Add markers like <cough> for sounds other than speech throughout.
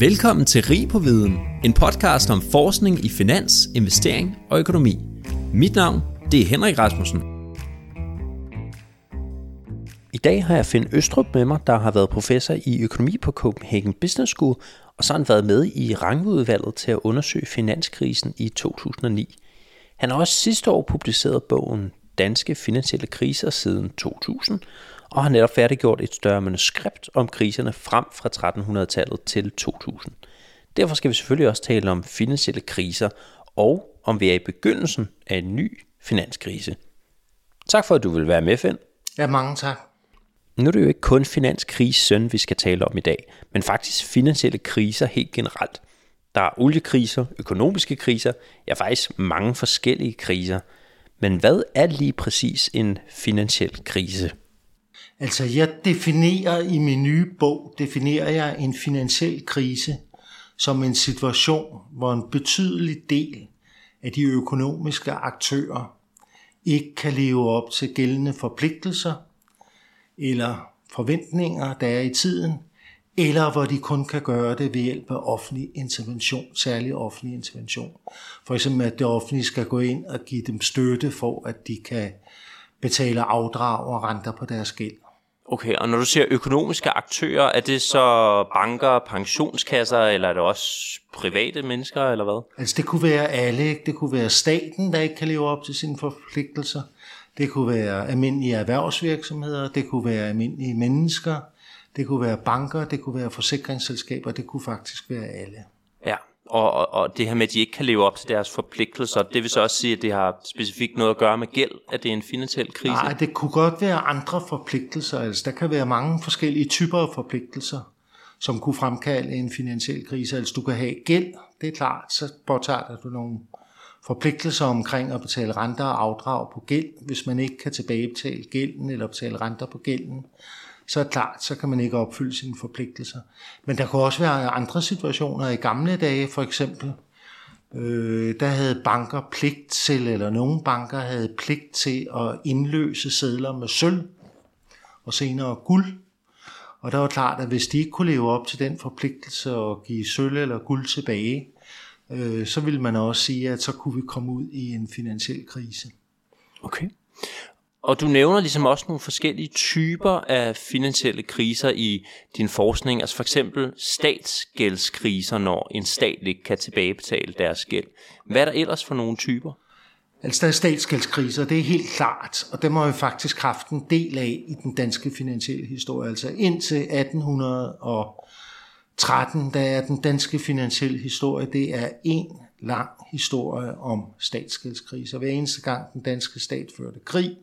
Velkommen til Rig på Viden, en podcast om forskning i finans, investering og økonomi. Mit navn, det er Henrik Rasmussen. I dag har jeg Finn Østrup med mig, der har været professor i økonomi på Copenhagen Business School, og så har han været med i rangudvalget til at undersøge finanskrisen i 2009. Han har også sidste år publiceret bogen Danske Finansielle Kriser siden 2000, og har netop færdiggjort et større manuskript om kriserne frem fra 1300-tallet til 2000. Derfor skal vi selvfølgelig også tale om finansielle kriser, og om vi er i begyndelsen af en ny finanskrise. Tak for, at du vil være med, Finn. Ja, mange tak. Nu er det jo ikke kun finanskrisen, vi skal tale om i dag, men faktisk finansielle kriser helt generelt. Der er oliekriser, økonomiske kriser, ja faktisk mange forskellige kriser. Men hvad er lige præcis en finansiel krise? Altså, jeg definerer i min nye bog, definerer jeg en finansiel krise som en situation, hvor en betydelig del af de økonomiske aktører ikke kan leve op til gældende forpligtelser eller forventninger, der er i tiden, eller hvor de kun kan gøre det ved hjælp af offentlig intervention, særlig offentlig intervention. For eksempel at det offentlige skal gå ind og give dem støtte for, at de kan betale afdrag og renter på deres gæld. Okay, og når du siger økonomiske aktører, er det så banker, pensionskasser, eller er det også private mennesker, eller hvad? Altså det kunne være alle. Det kunne være staten, der ikke kan leve op til sine forpligtelser. Det kunne være almindelige erhvervsvirksomheder. Det kunne være almindelige mennesker. Det kunne være banker. Det kunne være forsikringsselskaber. Det kunne faktisk være alle. Og, og, og det her med, at de ikke kan leve op til deres forpligtelser, det vil så også sige, at det har specifikt noget at gøre med gæld, at det er en finansiel krise? Nej, det kunne godt være andre forpligtelser. Altså, der kan være mange forskellige typer af forpligtelser, som kunne fremkalde en finansiel krise. Altså, du kan have gæld, det er klart, så påtager du nogle forpligtelser omkring at betale renter og afdrag på gæld, hvis man ikke kan tilbagebetale gælden eller betale renter på gælden så er det klart, så kan man ikke opfylde sine forpligtelser. Men der kunne også være andre situationer i gamle dage, for eksempel, øh, der havde banker pligt til, eller nogle banker havde pligt til at indløse sedler med sølv, og senere guld. Og der var klart, at hvis de ikke kunne leve op til den forpligtelse og give sølv eller guld tilbage, øh, så ville man også sige, at så kunne vi komme ud i en finansiel krise. Okay. Og du nævner ligesom også nogle forskellige typer af finansielle kriser i din forskning, altså for eksempel statsgældskriser, når en stat ikke kan tilbagebetale deres gæld. Hvad er der ellers for nogle typer? Altså der er statsgældskriser, det er helt klart, og det har vi faktisk haft en del af i den danske finansielle historie. Altså indtil 1813, der er den danske finansielle historie, det er en lang historie om statsgældskriser. Hver eneste gang den danske stat førte krig,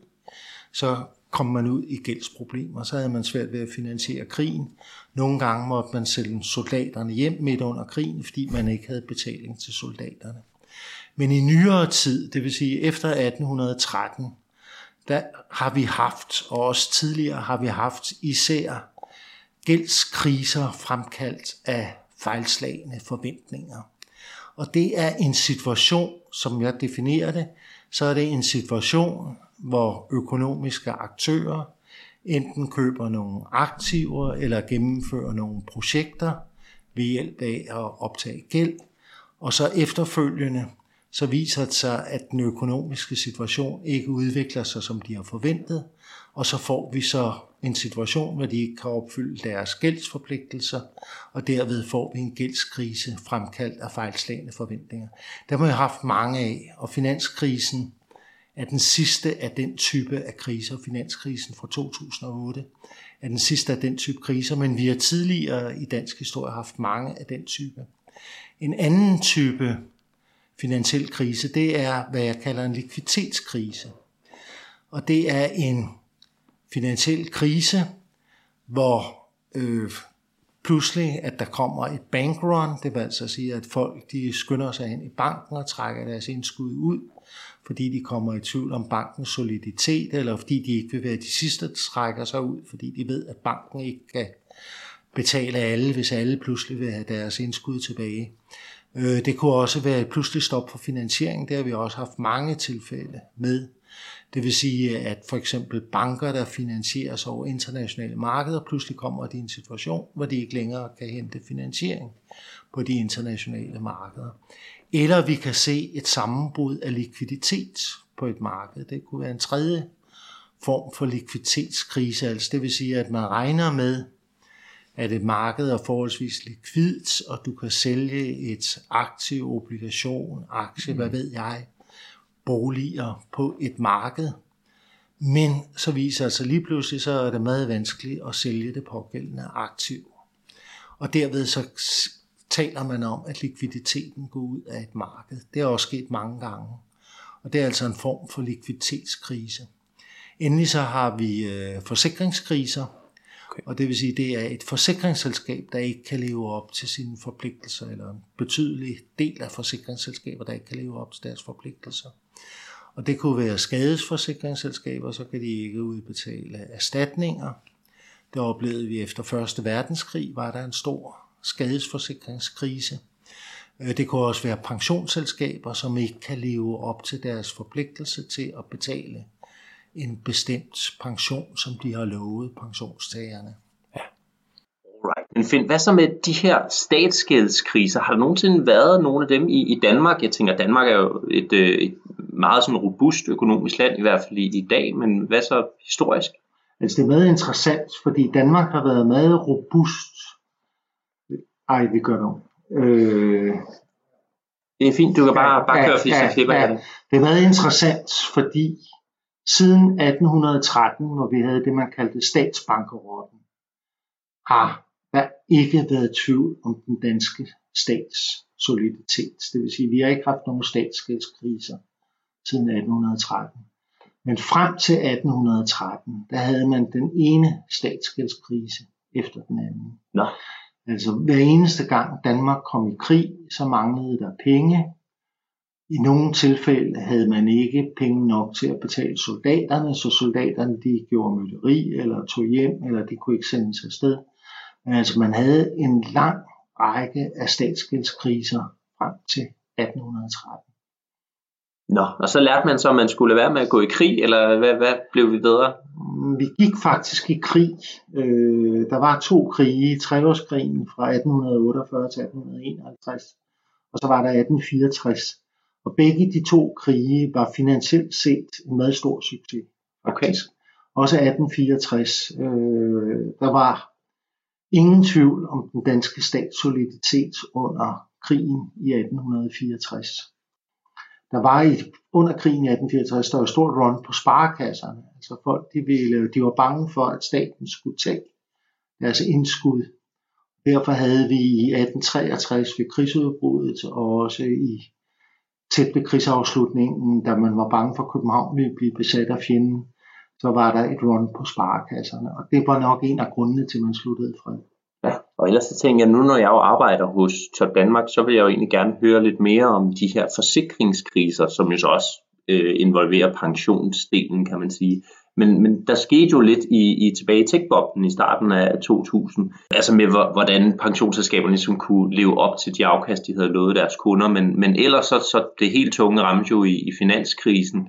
så kom man ud i gældsproblemer. Så havde man svært ved at finansiere krigen. Nogle gange måtte man sælge soldaterne hjem midt under krigen, fordi man ikke havde betaling til soldaterne. Men i nyere tid, det vil sige efter 1813, der har vi haft, og også tidligere har vi haft især gældskriser fremkaldt af fejlslagende forventninger. Og det er en situation, som jeg definerer det, så er det en situation, hvor økonomiske aktører enten køber nogle aktiver eller gennemfører nogle projekter ved hjælp af at optage gæld, og så efterfølgende så viser det sig, at den økonomiske situation ikke udvikler sig, som de har forventet, og så får vi så en situation, hvor de ikke kan opfylde deres gældsforpligtelser, og derved får vi en gældskrise fremkaldt af fejlslagende forventninger. Der har vi haft mange af, og finanskrisen er den sidste af den type af kriser, finanskrisen fra 2008, er den sidste af den type kriser, men vi har tidligere i dansk historie haft mange af den type. En anden type finansiel krise, det er, hvad jeg kalder en likviditetskrise. Og det er en finansiel krise, hvor øh, pludselig, at der kommer et bankrun, det vil altså sige, at folk de skynder sig ind i banken og trækker deres indskud ud, fordi de kommer i tvivl om bankens soliditet, eller fordi de ikke vil være de sidste, der trækker sig ud, fordi de ved, at banken ikke kan betale alle, hvis alle pludselig vil have deres indskud tilbage. Øh, det kunne også være et pludseligt stop for finansiering. Det har vi også haft mange tilfælde med. Det vil sige, at for eksempel banker, der finansieres over internationale markeder, pludselig kommer de i en situation, hvor de ikke længere kan hente finansiering på de internationale markeder. Eller vi kan se et sammenbrud af likviditet på et marked. Det kunne være en tredje form for likviditetskrise, altså det vil sige, at man regner med, at et marked er forholdsvis likvidt, og du kan sælge et aktiv, obligation, aktie, mm. hvad ved jeg, boliger på et marked. Men så viser sig lige pludselig, så er det meget vanskeligt at sælge det pågældende aktiv. Og derved så taler man om, at likviditeten går ud af et marked. Det er også sket mange gange. Og det er altså en form for likviditetskrise. Endelig så har vi øh, forsikringskriser, okay. og det vil sige, det er et forsikringsselskab, der ikke kan leve op til sine forpligtelser, eller en betydelig del af forsikringsselskaber, der ikke kan leve op til deres forpligtelser. Og det kunne være skadesforsikringsselskaber, så kan de ikke udbetale erstatninger. Det oplevede vi efter Første Verdenskrig, var der en stor skadesforsikringskrise. Øh, det kunne også være pensionsselskaber, som ikke kan leve op til deres forpligtelse til at betale en bestemt pension, som de har lovet pensionstagerne. Ja. Alright. Men Finn, hvad så med de her statsgældskriser? Har der nogensinde været nogle af dem i, i Danmark? Jeg tænker, Danmark er jo et, øh, et meget sådan robust økonomisk land, i hvert fald i, i dag, men hvad så historisk? Altså det er meget interessant, fordi Danmark har været meget robust. Ej, vi gør det øh, Det er fint, du kan bare, bare køre, fordi så klipper ja, jeg det. Det er meget interessant, fordi siden 1813, hvor vi havde det, man kaldte statsbankerotten, har der ikke været tvivl om den danske stats soliditet. Det vil sige, at vi har ikke haft nogen statsgældskriser siden 1813. Men frem til 1813, der havde man den ene statsgældskrise efter den anden. Nå. Altså hver eneste gang Danmark kom i krig, så manglede der penge. I nogle tilfælde havde man ikke penge nok til at betale soldaterne, så soldaterne de gjorde mytteri eller tog hjem, eller de kunne ikke sendes afsted. Men altså man havde en lang række af statsgældskriser frem til 1813. Nå, og så lærte man så, at man skulle være med at gå i krig, eller hvad, hvad blev vi bedre? Vi gik faktisk i krig. Øh, der var to krige, treårskrigen fra 1848 til 1851, og så var der 1864. Og begge de to krige var finansielt set en meget stor succes. Faktisk. Okay. Også 1864. Øh, der var ingen tvivl om den danske stats soliditet under krigen i 1864 der var i, under krigen i 1864, der var et stort run på sparekasserne. Altså folk, de, ville, de var bange for, at staten skulle tage deres indskud. Derfor havde vi i 1863 ved krigsudbruddet og også i tæt ved krigsafslutningen, da man var bange for, at København ville blive besat af fjenden, så var der et run på sparekasserne. Og det var nok en af grundene til, at man sluttede fred. Og ellers så tænker jeg, nu når jeg jo arbejder hos Top Danmark, så vil jeg jo egentlig gerne høre lidt mere om de her forsikringskriser, som jo så også øh, involverer pensionsdelen, kan man sige. Men, men der skete jo lidt i, i tilbage i tech i starten af 2000, altså med hvordan pensionsselskaberne ligesom kunne leve op til de afkast, de havde lovet deres kunder, men, men ellers så, så det helt tunge ramte jo i, i finanskrisen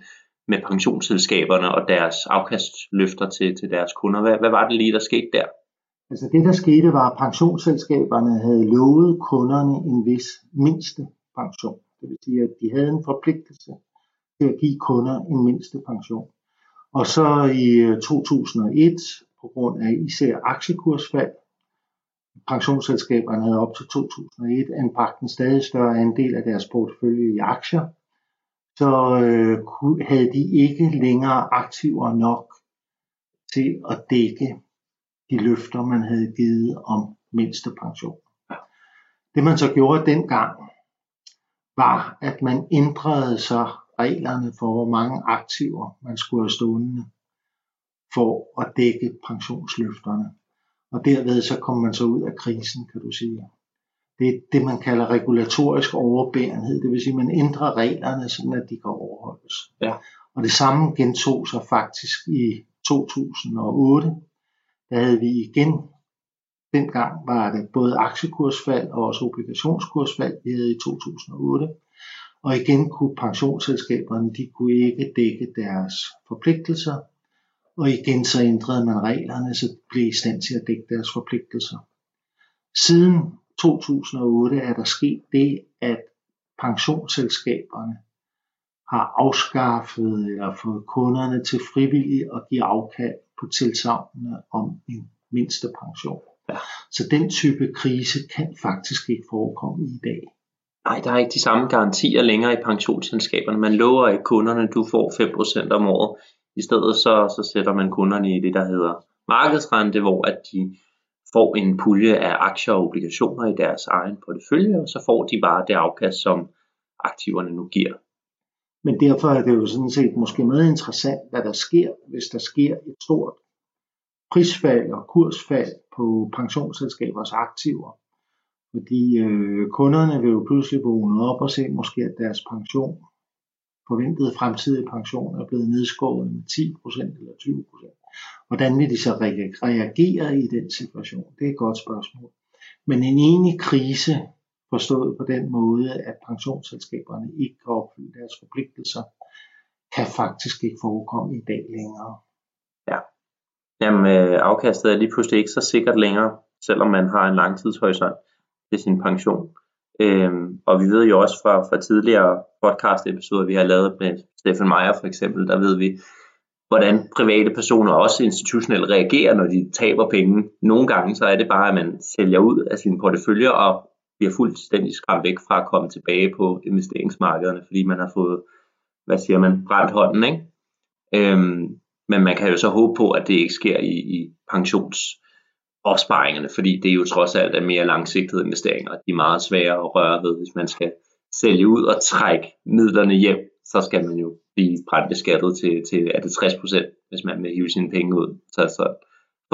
med pensionsselskaberne og deres afkastløfter til, til deres kunder. Hvad, hvad var det lige, der skete der? Altså det, der skete, var, at pensionsselskaberne havde lovet kunderne en vis mindste pension. Det vil sige, at de havde en forpligtelse til at give kunder en mindste pension. Og så i øh, 2001, på grund af især aktiekursfald, pensionsselskaberne havde op til 2001 anbragt en stadig større andel af deres portefølje i aktier, så øh, havde de ikke længere aktiver nok til at dække de løfter, man havde givet om mindste pension. Det man så gjorde dengang, var, at man ændrede så reglerne for, hvor mange aktiver man skulle have stående for at dække pensionsløfterne. Og derved så kom man så ud af krisen, kan du sige. Det er det, man kalder regulatorisk overbærenhed. Det vil sige, at man ændrer reglerne, sådan at de kan overholdes. Ja. Og det samme gentog sig faktisk i 2008, der havde vi igen, dengang var det både aktiekursfald og også obligationskursfald, vi havde i 2008. Og igen kunne pensionsselskaberne, de kunne ikke dække deres forpligtelser, og igen så ændrede man reglerne, så de blev i stand til at dække deres forpligtelser. Siden 2008 er der sket det, at pensionsselskaberne har afskaffet eller fået kunderne til frivilligt at give afkald på tilsavnene om en mindste pension. Ja. Så den type krise kan faktisk ikke forekomme i dag. Nej, der er ikke de samme garantier længere i pensionsselskaberne. Man lover ikke kunderne, at du får 5% om året. I stedet så, så sætter man kunderne i det, der hedder markedsrente, hvor at de får en pulje af aktier og obligationer i deres egen portefølje, og så får de bare det afkast, som aktiverne nu giver. Men derfor er det jo sådan set måske meget interessant, hvad der sker, hvis der sker et stort prisfald og kursfald på pensionsselskabers aktiver. Fordi øh, kunderne vil jo pludselig vågne op og se måske, at deres pension, forventede fremtidige pension, er blevet nedskåret med 10% eller 20%. Hvordan vil de så reagere i den situation? Det er et godt spørgsmål. Men en enig krise, forstået på den måde, at pensionsselskaberne ikke kan opfylde deres forpligtelser, kan faktisk ikke forekomme i dag længere. Ja, Jamen, øh, afkastet er lige pludselig ikke så sikkert længere, selvom man har en langtidshorisont til sin pension. Øhm, og vi ved jo også fra, fra tidligere podcast-episoder, vi har lavet med Stefan Meyer for eksempel, der ved vi, hvordan private personer og også institutionelle reagerer, når de taber penge. Nogle gange så er det bare, at man sælger ud af sine porteføljer og bliver fuldstændig skræmt væk fra at komme tilbage på investeringsmarkederne, fordi man har fået, hvad siger man, brændt hånden, ikke? Øhm, men man kan jo så håbe på, at det ikke sker i, i pensionsopsparingerne, fordi det er jo trods alt er mere langsigtede investeringer. De er meget svære at røre ved, hvis man skal sælge ud og trække midlerne hjem, så skal man jo blive beskattet til, til er det 60%, hvis man vil hive sine penge ud. Så, så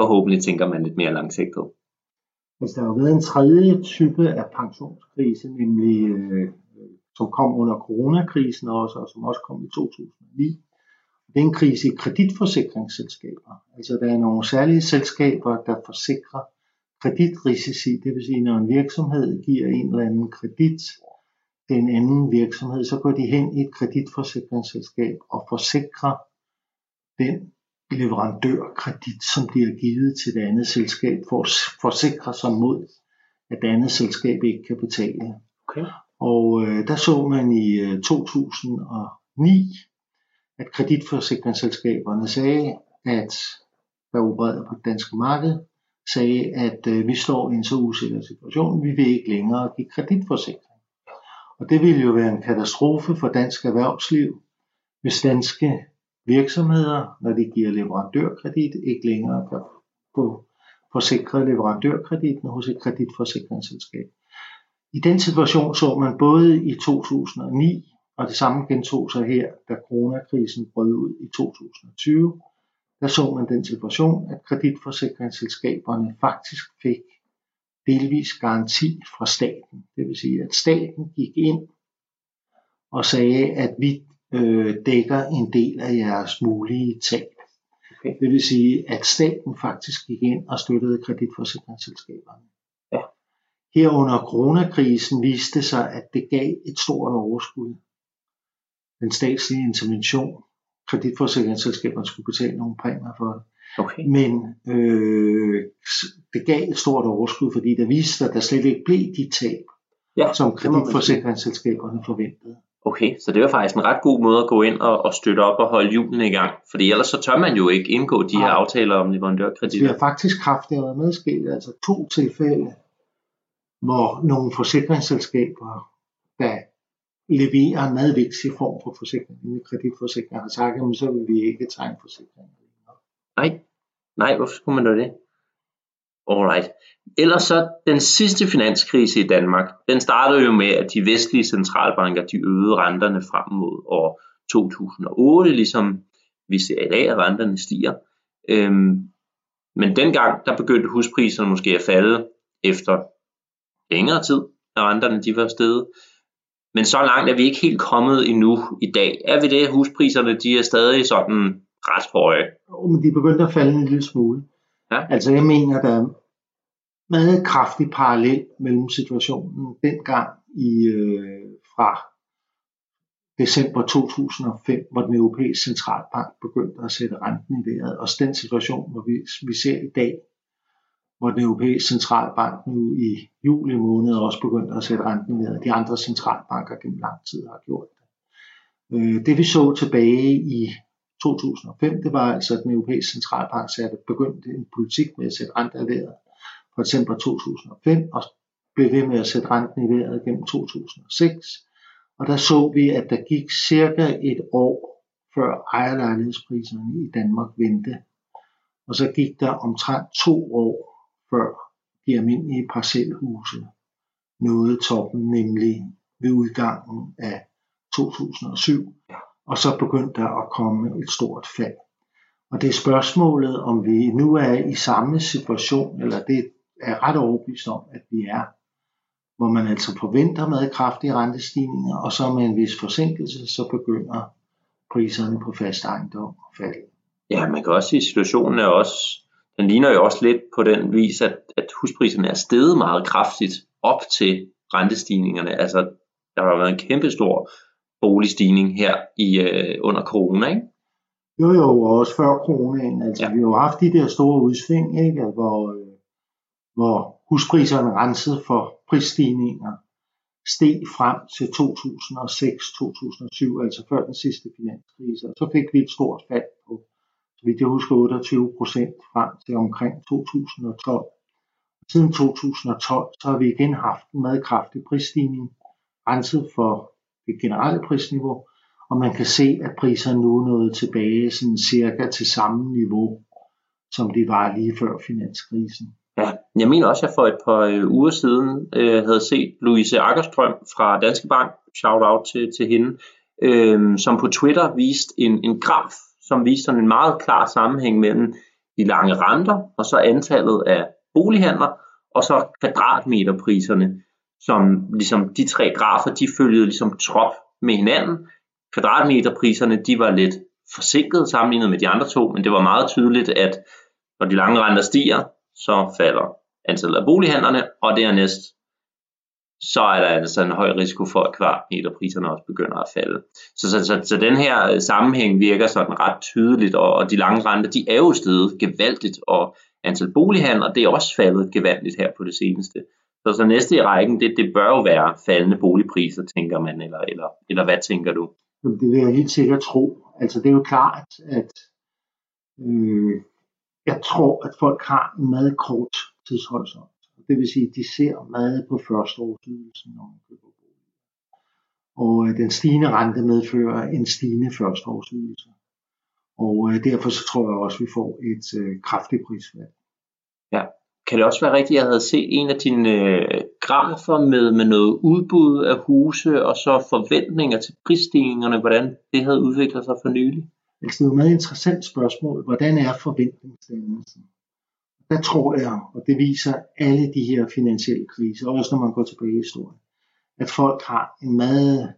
forhåbentlig tænker man lidt mere langsigtet. Altså der har været en tredje type af pensionskrise, nemlig øh, som kom under coronakrisen også, og som også kom i 2009, det er en krise i kreditforsikringsselskaber. Altså der er nogle særlige selskaber, der forsikrer kreditrisici, det vil sige, når en virksomhed giver en eller anden kredit til en anden virksomhed, så går de hen i et kreditforsikringsselskab og forsikrer den leverandørkredit, som bliver givet til det andet selskab, for at forsikre sig mod, at det andet selskab ikke kan betale. Okay. Og øh, der så man i øh, 2009, at kreditforsikringsselskaberne sagde, at der opererede på det danske marked, sagde, at øh, vi står i en så usikker situation, vi vil ikke længere give kreditforsikring. Og det ville jo være en katastrofe for dansk erhvervsliv, hvis danske virksomheder, når de giver leverandørkredit, ikke længere kan få forsikret leverandørkreditten hos et kreditforsikringsselskab. I den situation så man både i 2009 og det samme gentog sig her, da coronakrisen brød ud i 2020. Der så man den situation, at kreditforsikringsselskaberne faktisk fik delvis garanti fra staten. Det vil sige, at staten gik ind og sagde, at vi øh, dækker en del af jeres mulige tab. Okay. Det vil sige, at staten faktisk gik ind og støttede kreditforsikringsselskaberne. Ja. Her under coronakrisen viste sig, at det gav et stort overskud den statslige intervention. Kreditforsikringsselskaberne skulle betale nogle præmier for det. Okay. Men øh, det gav et stort overskud, fordi det viste sig, at der slet ikke blev de tab, ja, som kreditforsikringsselskaberne forventede. Okay, så det var faktisk en ret god måde at gå ind og, og støtte op og holde hjulene i gang. Fordi ellers så tør man jo ikke indgå de her aftaler om leverandørkredit. Vi har faktisk haft det med sket, altså to tilfælde, hvor nogle forsikringsselskaber, der leverer en meget vigtig form for forsikring, nemlig kreditforsikring, har sagt, at så vil vi ikke tegne forsikring. Nej, nej, hvorfor skulle man da det? Alright. Ellers så den sidste finanskrise i Danmark, den startede jo med, at de vestlige centralbanker, de øgede renterne frem mod år 2008, ligesom vi ser i dag, at renterne stiger. Øhm, men dengang, der begyndte huspriserne måske at falde efter længere tid, når renterne de var steget. Men så langt er vi ikke helt kommet endnu i dag. Er vi det? Huspriserne de er stadig sådan ret høje. Jo, men de begyndte at falde en lille smule. Ja. Altså jeg mener, der er meget kraftig parallel mellem situationen dengang i, øh, fra december 2005, hvor den europæiske centralbank begyndte at sætte renten i vejret. Og den situation, hvor vi, vi ser i dag, hvor den europæiske centralbank nu i juli måned også begyndte at sætte renten i vejret. De andre centralbanker gennem lang tid har gjort det. Øh, det vi så tilbage i 2005, det var altså, at den europæiske centralbank satte, begyndte en politik med at sætte renten i vejret for december 2005, og blev ved med at sætte renten i vejret gennem 2006. Og der så vi, at der gik cirka et år før ejerlejlighedspriserne i Danmark vendte. Og så gik der omtrent to år før de almindelige parcelhuse nåede toppen, nemlig ved udgangen af 2007. Og så begyndte der at komme et stort fald. Og det er spørgsmålet, om vi nu er i samme situation, eller det er ret overbevist om, at vi er, hvor man altså forventer med kraftige rentestigninger, og så med en vis forsinkelse, så begynder priserne på fast ejendom at falde. Ja, man kan også sige, at situationen er også, den ligner jo også lidt på den vis, at, at huspriserne er steget meget kraftigt op til rentestigningerne. Altså, der har været en kæmpe stor boligstigning her i øh, under corona, ikke? Jo, jo, og også før coronaen. Altså, ja. vi har jo haft de der store udsving, ikke? Hvor, øh, hvor huspriserne rensede for prisstigninger, steg frem til 2006-2007, altså før den sidste finanskrise. Og så fik vi et stort fald på, så vidt jeg husker, 28 procent frem til omkring 2012. Siden 2012 så har vi igen haft en meget kraftig prisstigning, renset for det generelle prisniveau, og man kan se, at priserne nu er nået tilbage sådan cirka til samme niveau, som de var lige før finanskrisen. Ja, jeg mener også, at jeg for et par øh, uger siden øh, havde set Louise Akkerstrøm fra Danske Bank, shout out til, til hende, øh, som på Twitter viste en, en graf, som viste sådan en meget klar sammenhæng mellem de lange renter, og så antallet af bolighandler, og så kvadratmeterpriserne, som ligesom de tre grafer, de følgede ligesom trop med hinanden. Kvadratmeterpriserne, de var lidt forsinket sammenlignet med de andre to, men det var meget tydeligt, at når de lange renter stiger, så falder antallet af bolighandlerne, og dernæst så er der altså en høj risiko for, at kvadratmeterpriserne også begynder at falde. Så, så, så, så den her øh, sammenhæng virker sådan ret tydeligt, og, og de lange renter, de er jo steget gevaldigt, og antal bolighandler, det er også faldet gevaldigt her på det seneste. Så, så næste i rækken, det, det bør jo være faldende boligpriser, tænker man, eller, eller, eller hvad tænker du? Det vil jeg helt sikkert tro. Altså det er jo klart, at øh, jeg tror, at folk har en meget kort tidshorisont. Det vil sige, at de ser meget på førsteårsydelsen, når man køber bolig. Og øh, den stigende rente medfører en stigende førsteårsydelse. Og øh, derfor så tror jeg også, at vi får et øh, kraftigt prisfald. Ja. Kan det også være rigtigt, at jeg havde set en af dine øh, grafer med, med noget udbud af huse, og så forventninger til prisstigningerne, hvordan det havde udviklet sig for nylig? Altså, det er jo et meget interessant spørgsmål. Hvordan er forventningsdannelsen? Der tror jeg, og det viser alle de her finansielle kriser, også når man går tilbage i historien, at folk har en meget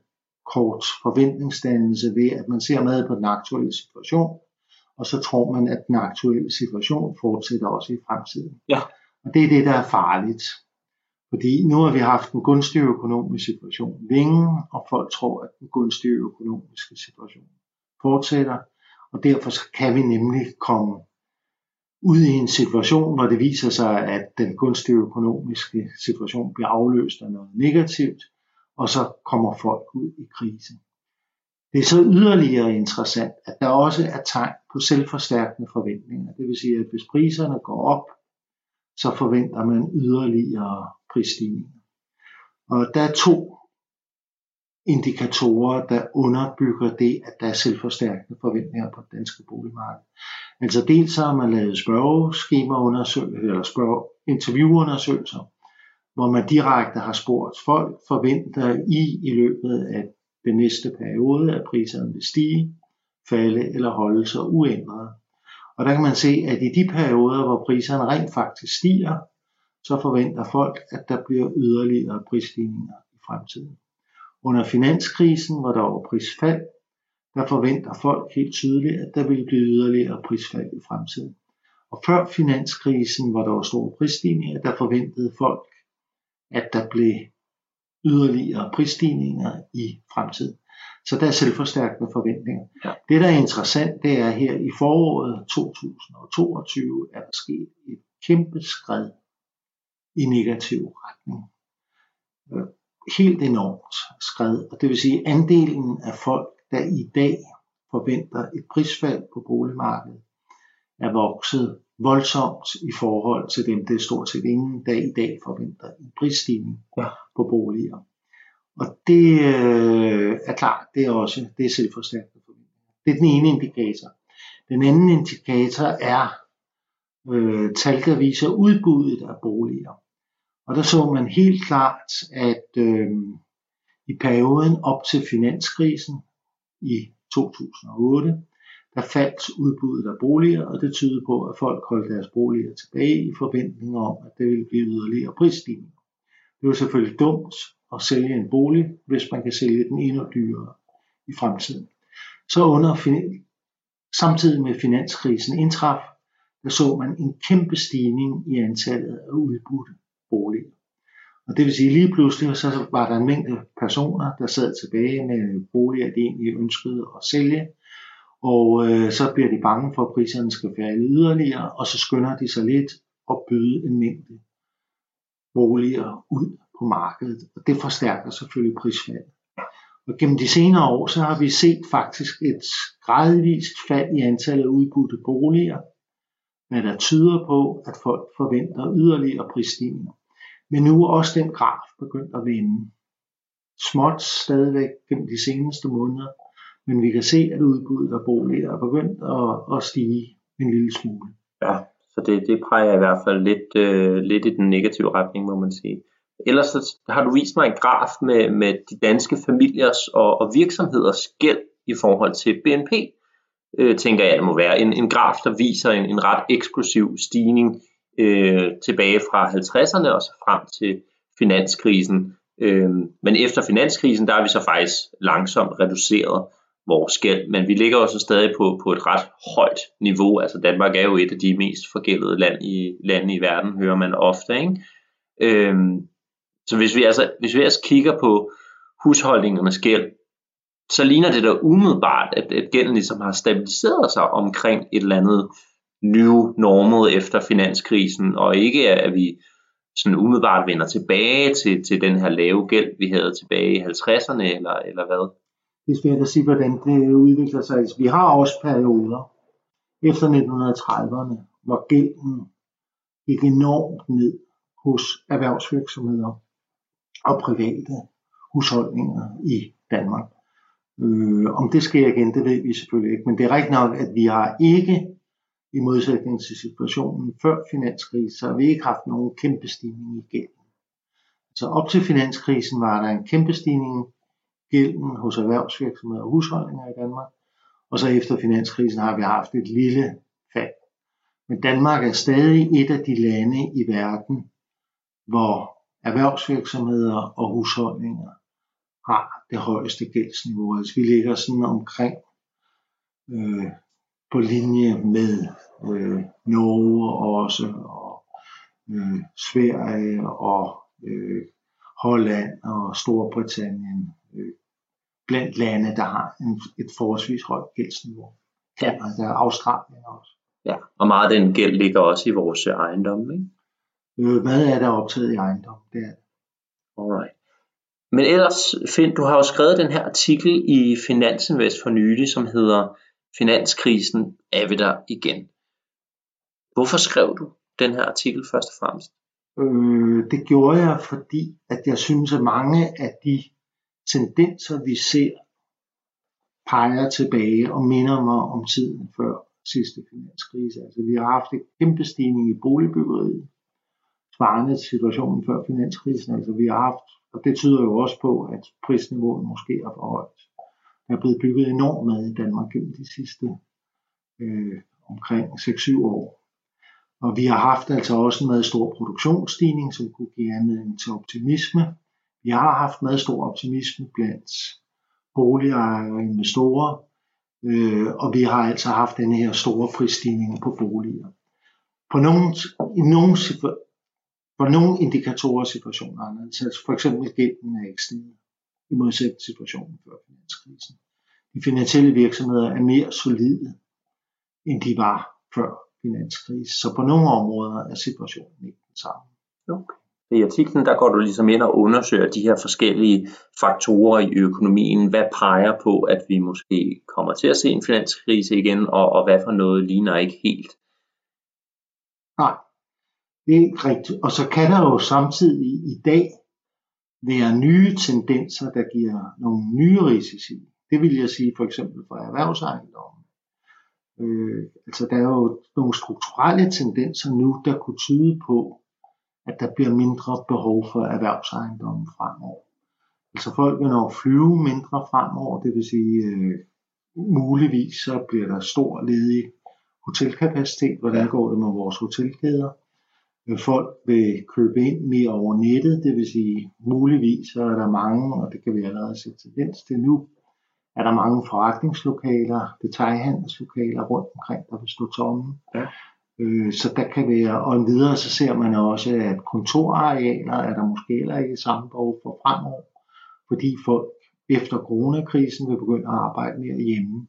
kort forventningsdannelse ved, at man ser meget på den aktuelle situation, og så tror man, at den aktuelle situation fortsætter også i fremtiden. Ja. Og det er det, der er farligt. Fordi nu har vi haft en gunstig økonomisk situation længe, og folk tror, at den gunstige økonomiske situation fortsætter, og derfor kan vi nemlig komme ud i en situation, hvor det viser sig, at den gunstige økonomiske situation bliver afløst af noget negativt, og så kommer folk ud i krise. Det er så yderligere interessant, at der også er tegn på selvforstærkende forventninger. Det vil sige, at hvis priserne går op, så forventer man yderligere prisstigninger. Og der er to indikatorer, der underbygger det, at der er selvforstærkende forventninger på det danske boligmarked. Altså dels har man lavet spørgeskemaundersøgelser, eller spørge interviewundersøgelser, hvor man direkte har spurgt folk, forventer I i løbet af den næste periode, at priserne vil stige, falde eller holde sig uændret. Og der kan man se, at i de perioder, hvor priserne rent faktisk stiger, så forventer folk, at der bliver yderligere prisstigninger i fremtiden. Under finanskrisen, hvor der var prisfald, der forventer folk helt tydeligt, at der vil blive yderligere prisfald i fremtiden. Og før finanskrisen, hvor der var store prisstigninger, der forventede folk, at der blev yderligere prisstigninger i fremtiden. Så der er selvforstærkende forventninger. Ja. Det, der er interessant, det er her i foråret 2022, er der sket et kæmpe skred i negativ retning. Øh, helt enormt skred. Og det vil sige, andelen af folk, der i dag forventer et prisfald på boligmarkedet, er vokset voldsomt i forhold til dem, det er stort set ingen, der i dag forventer en prisstigning ja. på boliger. Og det øh, er klart, det er også det er selvforstærkende forventninger. Det er den ene indikator. Den anden indikator er øh, tal, der viser udbuddet af boliger. Og der så man helt klart, at øh, i perioden op til finanskrisen i 2008, der faldt udbuddet af boliger, og det tyder på, at folk holdt deres boliger tilbage i forventning om, at det ville blive yderligere prisstigninger. Det var selvfølgelig dumt at sælge en bolig, hvis man kan sælge den endnu dyrere i fremtiden. Så under samtidig med finanskrisen indtraf, der så man en kæmpe stigning i antallet af udbudte boliger. Og det vil sige, lige pludselig så var der en mængde personer, der sad tilbage med boliger, de egentlig ønskede at sælge. Og øh, så bliver de bange for, at priserne skal falde yderligere, og så skynder de sig lidt at byde en mængde boliger ud på markedet. Og det forstærker selvfølgelig prisfaldet. Og gennem de senere år, så har vi set faktisk et gradvist fald i antallet af udbudte boliger, hvad der tyder på, at folk forventer yderligere prisstigninger. Men nu er også den graf begyndt at vende. Småt stadigvæk gennem de seneste måneder, men vi kan se, at udbuddet af boliger er begyndt at, at stige en lille smule. Ja, så det, det præger i hvert fald lidt, øh, lidt i den negative retning, må man sige. Ellers så har du vist mig en graf med, med de danske familiers og, og virksomheders gæld i forhold til BNP. Øh, tænker jeg, det må være en, en graf, der viser en, en ret eksplosiv stigning øh, tilbage fra 50'erne og så frem til finanskrisen. Øh, men efter finanskrisen, der har vi så faktisk langsomt reduceret vores gæld, men vi ligger også stadig på, på et ret højt niveau. Altså Danmark er jo et af de mest forgældede land i, lande i verden, hører man ofte. Ikke? Øhm, så hvis vi, altså, hvis vi altså kigger på husholdningernes gæld, så ligner det da umiddelbart, at, at gælden ligesom har stabiliseret sig omkring et eller andet new normal efter finanskrisen, og ikke at vi sådan umiddelbart vender tilbage til, til den her lave gæld, vi havde tilbage i 50'erne, eller, eller hvad? Det er svært at sige, hvordan det udvikler sig. Vi har også perioder efter 1930'erne, hvor gælden gik enormt ned hos erhvervsvirksomheder og private husholdninger i Danmark. Øh, om det sker igen, det ved vi selvfølgelig ikke, men det er rigtigt nok, at vi har ikke, i modsætning til situationen før finanskrisen, så har vi ikke haft nogen kæmpe stigning i gælden. Så op til finanskrisen var der en kæmpe stigning i gælden hos erhvervsvirksomheder og husholdninger i Danmark, og så efter finanskrisen har vi haft et lille fald. Men Danmark er stadig et af de lande i verden, hvor erhvervsvirksomheder og husholdninger har det højeste gældsniveau. Altså vi ligger sådan omkring øh, på linje med øh, Norge også, og øh, Sverige og øh, Holland og Storbritannien øh, blandt lande, der har en, et forholdsvis højt gældsniveau. Ja. Og der er Australien også. Ja, og meget af den gæld ligger også i vores ejendom, ikke? Øh, hvad er der optaget i ejendom? Det er Alright. Men ellers, Finn, du har jo skrevet den her artikel i Finansinvest for nylig, som hedder Finanskrisen er vi der igen. Hvorfor skrev du den her artikel først og fremmest? Øh, det gjorde jeg, fordi at jeg synes, at mange af de tendenser, vi ser, peger tilbage og minder mig om tiden før sidste finanskrise. Altså, vi har haft en kæmpe stigning i boligbyggeriet svarende til situationen før finanskrisen. Altså vi har haft, og det tyder jo også på, at prisniveauet måske er for højt. Der er blevet bygget enormt meget i Danmark gennem de sidste øh, omkring 6-7 år. Og vi har haft altså også en meget stor produktionsstigning, som kunne give anledning til optimisme. Vi har haft meget stor optimisme blandt boligejere og investorer, øh, og vi har altså haft den her store prisstigning på boliger. På nogle, i nogle for nogle indikatorer situationer anderledes. Altså for eksempel gælden er ikke stigende i modsætning til situationen før finanskrisen. De finansielle virksomheder er mere solide, end de var før finanskrisen. Så på nogle områder er situationen ikke den samme. Okay. I artiklen der går du ligesom ind og undersøger de her forskellige faktorer i økonomien. Hvad peger på, at vi måske kommer til at se en finanskrise igen, og, og hvad for noget ligner ikke helt? Ikke rigtigt. Og så kan der jo samtidig i dag være nye tendenser, der giver nogle nye risici. Det vil jeg sige for eksempel for erhvervsejendommen. Øh, altså der er jo nogle strukturelle tendenser nu, der kunne tyde på, at der bliver mindre behov for erhvervsejendommen fremover. Altså folk vil nok flyve mindre fremover, det vil sige øh, muligvis så bliver der stor ledig hotelkapacitet. Hvordan går det med vores hotelkæder? Folk vil købe ind mere over nettet, det vil sige muligvis så er der mange, og det kan vi allerede se tendens til nu, er der mange forretningslokaler, detaljhandelslokaler rundt omkring, der vil stå tomme. Ja. Øh, så der kan være, og videre så ser man også, at kontorarealer er der måske heller ikke samme behov for fremover, fordi folk efter coronakrisen vil begynde at arbejde mere hjemme.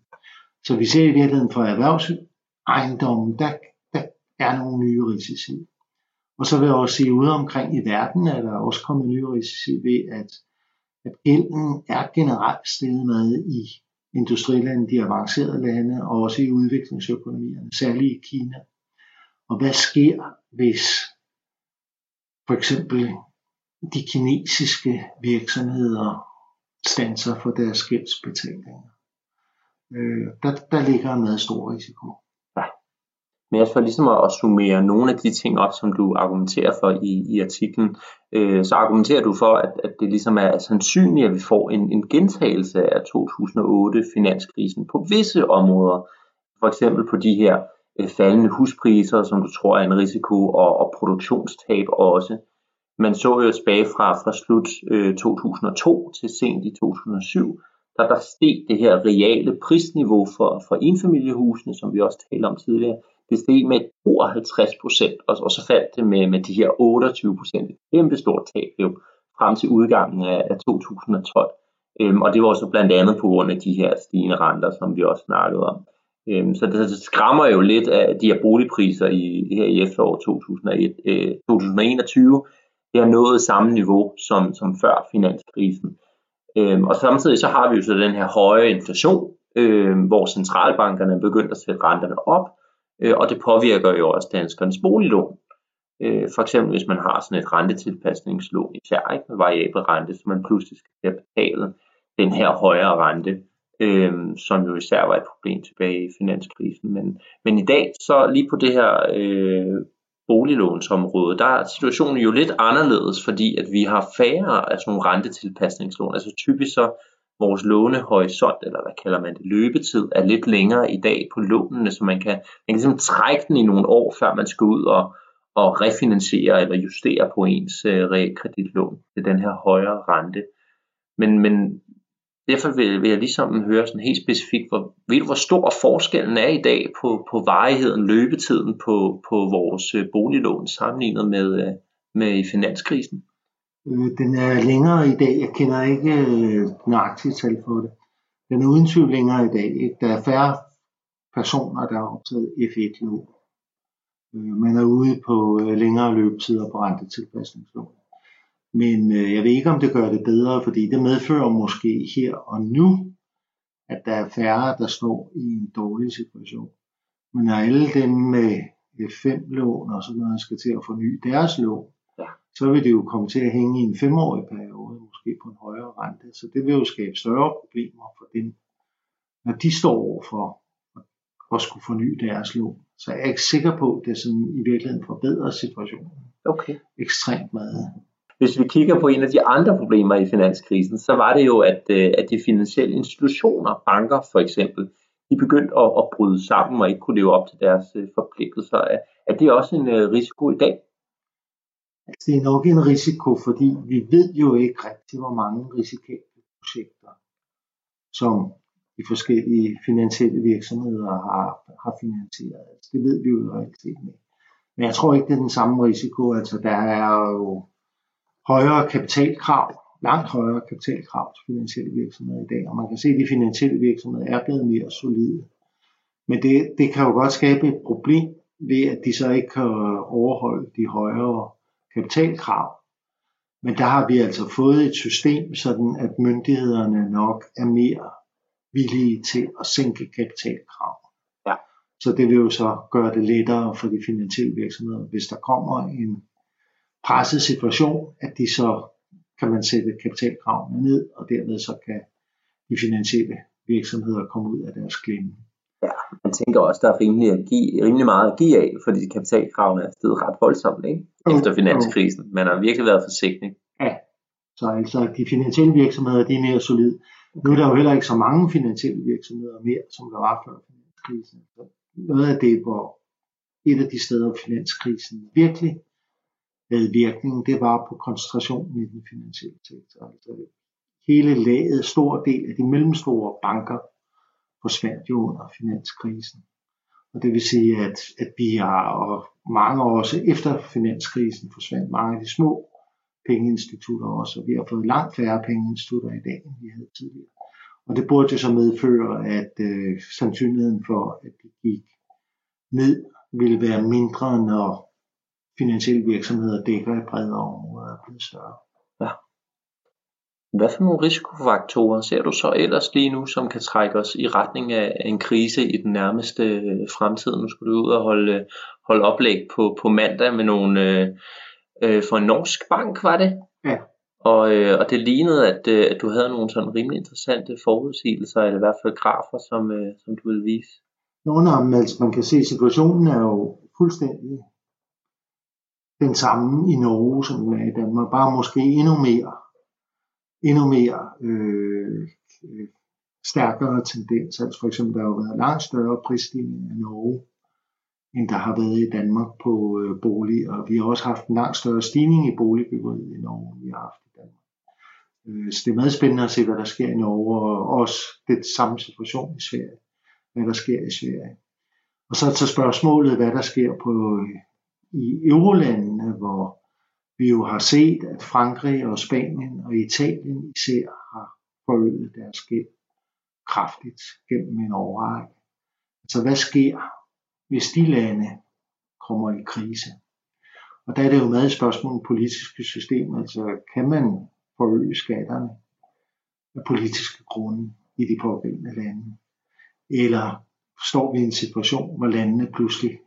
Så vi ser i virkeligheden for erhvervsejendommen, der, der er nogle nye risici. Og så vil jeg også sige, ude omkring i verden er der også kommet nye risici ved, at, at gælden er generelt steget med i industrilande, de avancerede lande, og også i udviklingsøkonomierne, særligt i Kina. Og hvad sker, hvis for eksempel de kinesiske virksomheder stanser for deres gældsbetalinger? Øh, der, der ligger en meget stor risiko. Men jeg for ligesom at, summere nogle af de ting op, som du argumenterer for i, i artiklen, øh, så argumenterer du for, at, at det ligesom er sandsynligt, at vi får en, en gentagelse af 2008-finanskrisen på visse områder. For eksempel på de her øh, faldende huspriser, som du tror er en risiko, og, og produktionstab også. Man så jo tilbage fra, fra slut øh, 2002 til sent i 2007, der der steg det her reale prisniveau for, for enfamiliehusene, som vi også talte om tidligere, det steg med 52 procent, og, og så faldt det med, med de her 28 procent. Kæmpe stort tab jo frem til udgangen af, af 2012. Øhm, og det var også blandt andet på grund af de her stigende renter, som vi også snakkede om. Øhm, så det, det skræmmer jo lidt af de her boligpriser i, her i efteråret 2001, øh, 2021. Det har nået samme niveau som, som før finanskrisen. Øhm, og samtidig så har vi jo så den her høje inflation, øh, hvor centralbankerne er begyndt at sætte renterne op, øh, og det påvirker jo også danskernes boliglån. Øh, for eksempel hvis man har sådan et rentetilpasningslån især ikke, med variabel rente, så man pludselig skal betale den her højere rente, øh, som jo især var et problem tilbage i finanskrisen. Men, men i dag, så lige på det her øh, boliglånsområde, der er situationen jo lidt anderledes, fordi at vi har færre af sådan nogle rentetilpasningslån. Altså typisk så vores lånehorisont, eller hvad kalder man det, løbetid, er lidt længere i dag på lånene, så man kan, man kan ligesom trække den i nogle år, før man skal ud og, og refinansiere eller justere på ens øh, realkreditlån til den her højere rente. Men, men derfor vil, vil jeg ligesom høre sådan helt specifikt, hvor, ved du, hvor stor forskellen er i dag på, på varigheden, løbetiden på, på vores øh, boliglån sammenlignet med, øh, med i finanskrisen? Øh, den er længere i dag. Jeg kender ikke øh, tal for det. Den er uden tvivl længere i dag. Der er færre personer, der har optaget F1-lån. Øh, man er ude på øh, længere løbetider på rentetilpasningslån. Men øh, jeg ved ikke, om det gør det bedre, fordi det medfører måske her og nu, at der er færre, der står i en dårlig situation. Men når alle dem med F5-lån og sådan noget skal til at forny deres lån, så vil det jo komme til at hænge i en femårig periode, måske på en højere rente. Så det vil jo skabe større problemer for dem, når de står over for at skulle forny deres lån. Så jeg er ikke sikker på, at det sådan i virkeligheden forbedrer situationen okay. ekstremt meget. Hvis vi kigger på en af de andre problemer i finanskrisen, så var det jo, at, øh, at de finansielle institutioner, banker for eksempel, de begyndte at, at bryde sammen og ikke kunne leve op til deres øh, forpligtelser. Er det også en øh, risiko i dag? Altså, det er nok en risiko, fordi vi ved jo ikke rigtig, hvor mange risikable projekter, som de forskellige finansielle virksomheder har, har finansieret. Altså, det ved vi jo i realiteten ikke. Men jeg tror ikke, det er den samme risiko. Altså, der er jo højere kapitalkrav langt højere kapitalkrav til finansielle virksomheder i dag, og man kan se, at de finansielle virksomheder er blevet mere solide. Men det, det kan jo godt skabe et problem ved, at de så ikke kan overholde de højere kapitalkrav. Men der har vi altså fået et system, sådan at myndighederne nok er mere villige til at sænke kapitalkrav. Ja. Så det vil jo så gøre det lettere for de finansielle virksomheder, hvis der kommer en presset situation, at de så kan man sætte kapitalkravene ned, og dermed så kan de finansielle virksomheder komme ud af deres klemme. Ja, man tænker også, der er rimelig, at give, rimelig meget at give af, fordi kapitalkravene er steget ret voldsomt ikke? efter finanskrisen. Man har virkelig været forsigtig. Ja, så altså de finansielle virksomheder, de er mere solide. Nu er der jo heller ikke så mange finansielle virksomheder mere, som der var før finanskrisen. Noget af det, hvor et af de steder, hvor finanskrisen virkelig havde virkning, det var på koncentrationen i den finansielle sektor. Altså hele laget, stor del af de mellemstore banker, forsvandt jo under finanskrisen. Og det vil sige, at, at vi har, og mange år også efter finanskrisen, forsvandt mange af de små pengeinstitutter også, og vi har fået langt færre pengeinstitutter i dag, end vi havde tidligere. Og det burde jo så medføre, at øh, sandsynligheden for, at de gik ned, ville være mindre, når finansielle virksomheder dækker i bredere områder er blevet større. Hvad for nogle risikofaktorer ser du så ellers lige nu, som kan trække os i retning af en krise i den nærmeste øh, fremtid? Nu skulle du ud og holde, holde oplæg på, på mandag med nogle, øh, øh, for en norsk bank, var det? Ja. Og, øh, og det lignede, at, øh, at du havde nogle sådan rimelig interessante forudsigelser, eller i hvert fald grafer, som, øh, som du vil vise. Nå, nej, altså man kan se, at situationen er jo fuldstændig den samme i Norge, som den er i Danmark, bare måske endnu mere, endnu mere øh, øh stærkere tendens. Altså for eksempel, der har jo været langt større prisstigning i Norge, end der har været i Danmark på øh, bolig, og vi har også haft en langt større stigning i boligbyggeriet i Norge, end vi har haft i Danmark. Øh, så det er meget spændende at se, hvad der sker i Norge, og også det samme situation i Sverige, hvad der sker i Sverige. Og så til spørgsmålet, hvad der sker på øh, i eurolandene, hvor vi jo har set, at Frankrig og Spanien og Italien især har forøget deres gæld kraftigt gennem en overrække. Så altså, hvad sker, hvis de lande kommer i krise? Og der er det jo meget et spørgsmål om politiske system, altså kan man forøge skatterne af politiske grunde i de pågældende lande? Eller står vi i en situation, hvor landene pludselig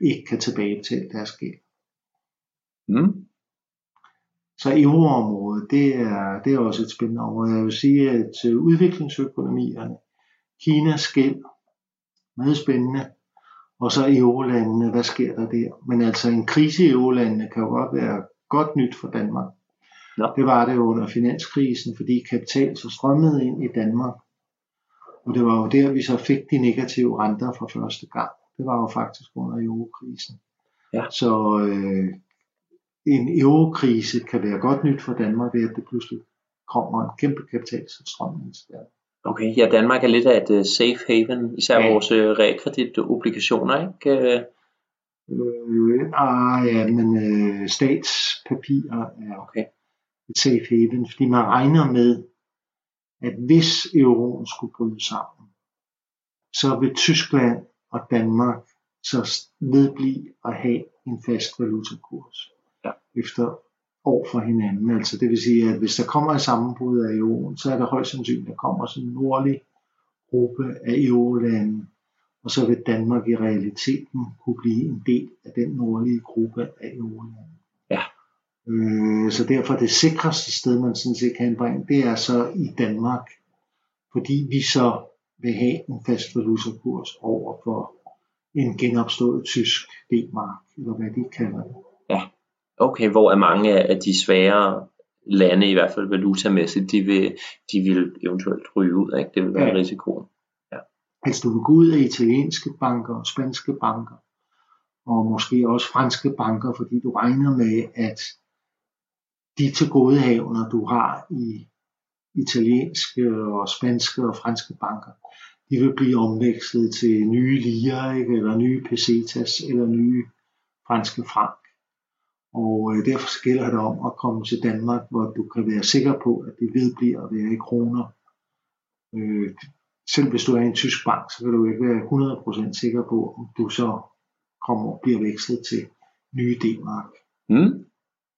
ikke kan tilbagebetale deres gæld. Mm. Så euroområdet, det er, det er også et spændende område. Jeg vil sige, at til udviklingsøkonomierne, Kinas gæld, meget spændende, og så eurolandene, hvad sker der der? Men altså en krise i eurolandene kan jo godt være godt nyt for Danmark. Ja. Det var det under finanskrisen, fordi kapital så strømmede ind i Danmark. Og det var jo der, vi så fik de negative renter for første gang. Det var jo faktisk under eurokrisen. Ja. Så øh, en eurokrise kan være godt nyt for Danmark ved, at det pludselig kommer en kæmpe kapitalstrømning til Danmark. Okay, ja, Danmark er lidt af et uh, safe haven, især ja. vores uh, realkreditobligationer, ikke? Øh, ah, ja, men øh, statspapirer er okay. et safe haven, fordi man regner med, at hvis euroen skulle bryde sammen, så vil Tyskland og Danmark så vedblive at have en fast valutakurs. Efter år for hinanden. Altså det vil sige, at hvis der kommer et sammenbrud af euroen, så er der højst sandsynligt, at der kommer sådan en nordlig gruppe af eurolande, og så vil Danmark i realiteten kunne blive en del af den nordlige gruppe af eurolande. Ja. Øh, så derfor det sikreste sted, man sådan set kan bringe, det er så i Danmark, fordi vi så vil have en fast valutakurs over for en genopstået tysk D-mark, eller hvad de kalder det. Okay, hvor er mange af de svære lande, i hvert fald valutamæssigt, de vil, de vil eventuelt ryge ud, ikke? det vil være ja. risikoen. Ja. Altså du vil gå ud af italienske banker og spanske banker, og måske også franske banker, fordi du regner med, at de tilgodehavner, du har i italienske og spanske og franske banker, de vil blive omvekslet til nye liger, ikke? eller nye pesetas, eller nye franske frank. Og øh, derfor gælder det om at komme til Danmark, hvor du kan være sikker på, at det vedbliver at være i kroner. Øh, selv hvis du er i en tysk bank, så kan du ikke være 100% sikker på, om du så kommer og bliver vekslet til nye D-mark. Mm.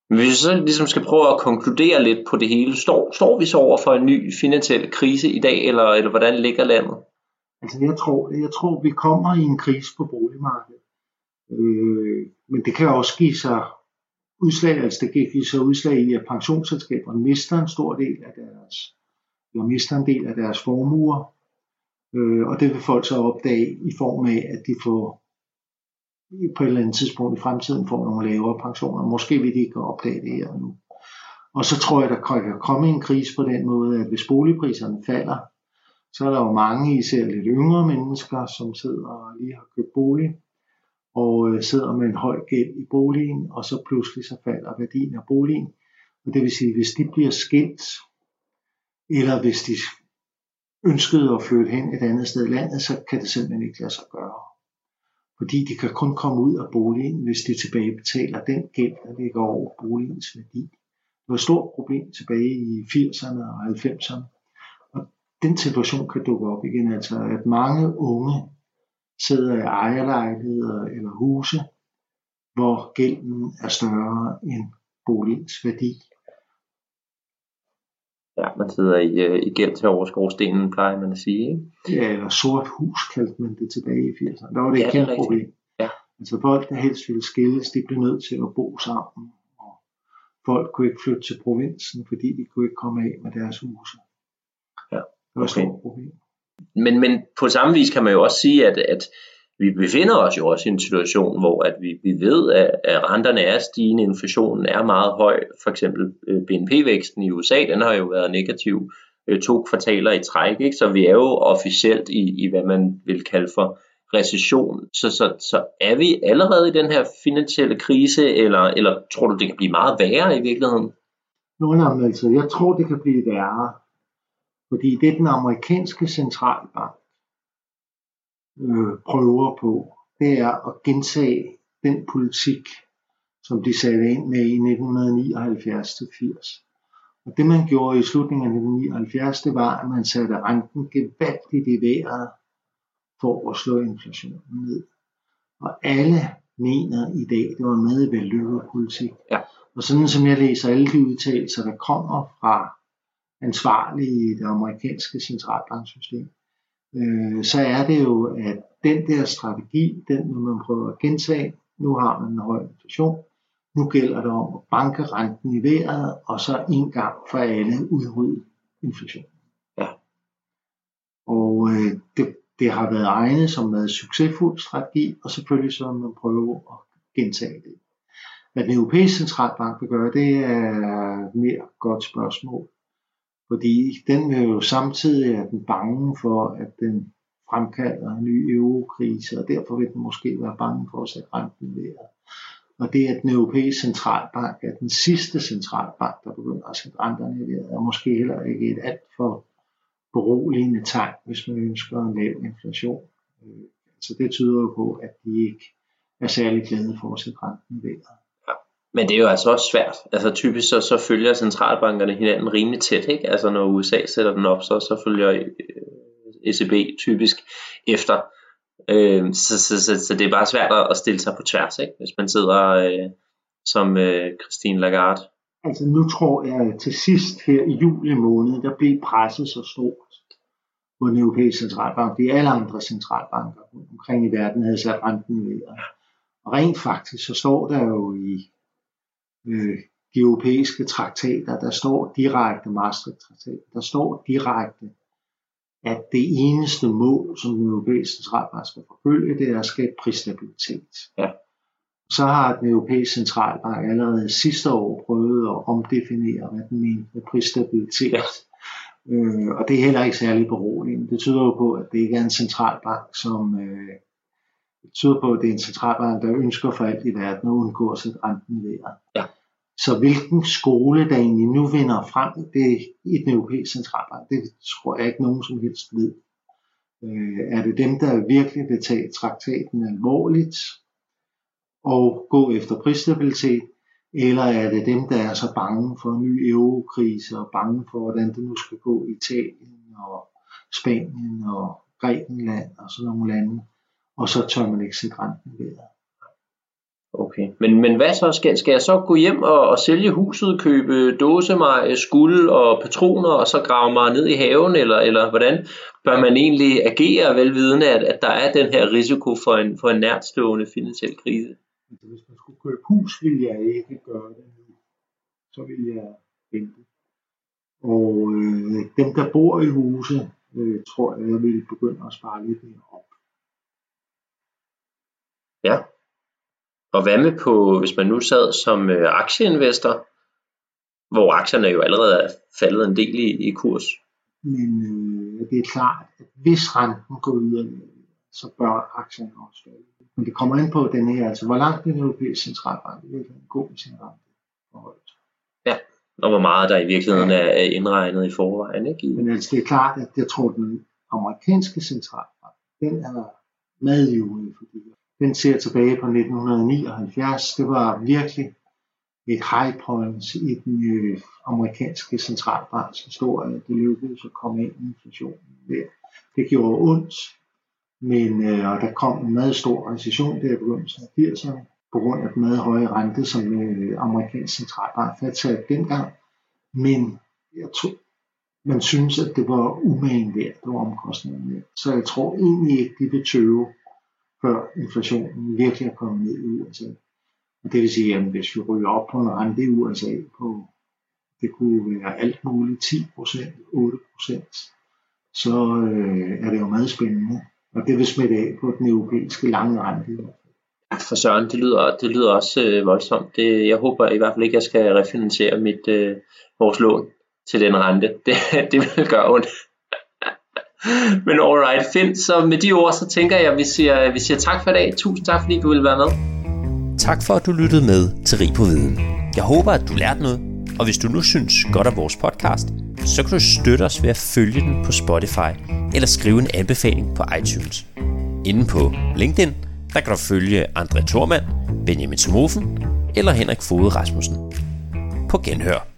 Men hvis vi så ligesom skal prøve at konkludere lidt på det hele, står, står vi så over for en ny finansiel krise i dag, eller, eller hvordan ligger landet? Altså jeg tror, jeg tror, vi kommer i en krise på boligmarkedet. Øh, men det kan også give sig udslag, altså det gik så udslag i, at pensionsselskaberne mister en stor del af deres, eller mister en del af deres formuer, øh, og det vil folk så opdage i form af, at de får på et eller andet tidspunkt i fremtiden får nogle lavere pensioner. Måske vil de ikke opdage det her nu. Og så tror jeg, der kan komme en krise på den måde, at hvis boligpriserne falder, så er der jo mange, især lidt yngre mennesker, som sidder og lige har købt bolig, og øh, sidder med en høj gæld i boligen, og så pludselig så falder værdien af boligen. Og det vil sige, hvis de bliver skilt, eller hvis de ønskede at flytte hen et andet sted i landet, så kan det simpelthen ikke lade sig gøre. Fordi de kan kun komme ud af boligen, hvis de tilbagebetaler den gæld, der ligger over boligens værdi. Det var et stort problem tilbage i 80'erne og 90'erne. Og den situation kan dukke op igen, altså at mange unge sidder i ejerlejligheder eller huse, hvor gælden er større end boligens værdi. Ja, man sidder i, uh, i gæld til over skorstenen, plejer man at sige. Ikke? Ja, eller sort hus kaldte man det tilbage i 80'erne. Der var det ja, et kæmpe problem. Ja. Altså folk, der helst ville skilles, de blev nødt til at bo sammen. Og folk kunne ikke flytte til provinsen, fordi de kunne ikke komme af med deres huse. Ja, okay. Det var et stort problem. Men, men på samme vis kan man jo også sige, at, at vi befinder os jo også i en situation, hvor at vi, vi ved, at, at renterne er stigende, inflationen er meget høj. For eksempel øh, BNP-væksten i USA, den har jo været negativ øh, to kvartaler i træk, ikke? så vi er jo officielt i, i hvad man vil kalde for recession. Så, så, så er vi allerede i den her finansielle krise, eller, eller tror du, det kan blive meget værre i virkeligheden? Nå, nej, altså, jeg tror, det kan blive værre. Fordi det den amerikanske centralbank, øh, prøver på, det er at gentage den politik, som de satte ind med i 1979-80. Og det man gjorde i slutningen af 1979, det var, at man satte renten gevaldigt i vejret for at slå inflationen ned. Og alle mener i dag, det var en meget vellykket politik. Ja. Og sådan som jeg læser alle de udtalelser, der kommer fra ansvarlige i det amerikanske centralbanksystem, øh, så er det jo, at den der strategi, den vil man prøve at gentage. Nu har man en høj inflation. Nu gælder det om at banke renten i vejret, og så en gang for alle udrydde inflation. Ja. Og øh, det, det har været egnet som en succesfuld strategi, og selvfølgelig så man prøve at gentage det. Hvad den europæiske centralbank vil gøre, det er et mere godt spørgsmål. Fordi den vil jo samtidig er den bange for, at den fremkalder en ny eurokrise, og derfor vil den måske være bange for at sætte renten vejret. Og det, at den europæiske centralbank er den sidste centralbank, der begynder at sætte renterne i vejret, er måske heller ikke et alt for beroligende tegn, hvis man ønsker en lav inflation. Så det tyder jo på, at de ikke er særlig glade for at sætte renten i vejret. Men det er jo altså også svært. Altså typisk så, så følger centralbankerne hinanden rimelig tæt, ikke? Altså når USA sætter den op, så, så følger øh, ECB typisk efter. Øh, så, så, så, så det er bare svært at stille sig på tværs, ikke? Hvis man sidder øh, som øh, Christine Lagarde. Altså nu tror jeg at til sidst her i juli måned, der blev presset så stort på den europæiske centralbank, fordi alle andre centralbanker omkring i verden havde sat renten ned. Og rent faktisk så står der jo i øh, de europæiske traktater, der står direkte, Maastricht-traktat, der står direkte, at det eneste mål, som den europæiske centralbank skal forfølge, det er at skabe prisstabilitet. Ja. Så har den europæiske centralbank allerede sidste år prøvet at omdefinere, hvad den mener med prisstabilitet. Ja. Øh, og det er heller ikke særlig beroligende. Det tyder jo på, at det ikke er en centralbank, som øh, det tyder på, at det er en centralbank, der ønsker for alt i verden at undgå at sætte renten. Ja. Så hvilken skole, der egentlig nu vinder frem, det i den europæiske centralbank, det tror jeg ikke nogen som helst ved. Øh, er det dem, der virkelig vil tage traktaten alvorligt og gå efter prisstabilitet, Eller er det dem, der er så bange for en ny eurokrise og bange for, hvordan det nu skal gå i Italien og Spanien og Grækenland og sådan nogle lande, og så tør man ikke sætte renten ved. Okay, men, men hvad så? Skal, skal jeg så gå hjem og, og sælge huset, købe dåsemej, skuld og patroner, og så grave mig ned i haven, eller, eller hvordan bør man egentlig agere velvidende, at, at der er den her risiko for en, for en nærtstående finansiel krise? Hvis man skulle købe hus, ville jeg ikke gøre det nu. Så ville jeg vente. Og øh, dem, der bor i huset, øh, tror jeg, jeg ville begynde at spare lidt mere op. Ja. Og hvad med på, hvis man nu sad som øh, aktieinvestor, hvor aktierne jo allerede er faldet en del i, i kurs? Men øh, det er klart, at hvis renten går yderligere, så bør aktierne også falde. Men det kommer ind på den her, altså hvor langt den europæiske centralbank vil gå med sin rente Ja, og hvor meget der i virkeligheden ja. er indregnet i forvejen. Ikke? Men altså det er klart, at jeg tror, at den amerikanske centralbank, den er madivrig, fordi den ser tilbage på 1979. Det var virkelig et high point i den øh, amerikanske centralbanks historie. Det lykkedes at komme ind i inflationen der. Det gjorde ondt, men øh, og der kom en meget stor recession der i begyndelsen af 80'erne på grund af den meget høje rente, som øh, amerikansk centralbank fastsatte dengang. Men jeg tror, man synes, at det var umagen værd, det var omkostningen Så jeg tror egentlig ikke, de vil tøve før inflationen virkelig er kommet ned i USA. Og det vil sige, at hvis vi ryger op på en rente i USA på, det kunne være alt muligt 10% 8% så øh, er det jo meget spændende. Og det vil smitte af på den europæiske lange rente. Ja, for Søren, det lyder, det lyder også øh, voldsomt. Det, jeg håber i hvert fald ikke, at jeg skal refinansiere mit, øh, vores lån til den rente. <laughs> Det, det vil gøre ondt. Men alright, Finn, så med de ord, så tænker jeg, at vi siger, vi siger tak for i dag. Tusind tak, fordi du ville være med. Tak for, at du lyttede med til Rig på Viden. Jeg håber, at du lærte noget, og hvis du nu synes godt af vores podcast, så kan du støtte os ved at følge den på Spotify eller skrive en anbefaling på iTunes. Inden på LinkedIn, der kan du følge André Thormand, Benjamin Somofen eller Henrik Fode Rasmussen. På genhør.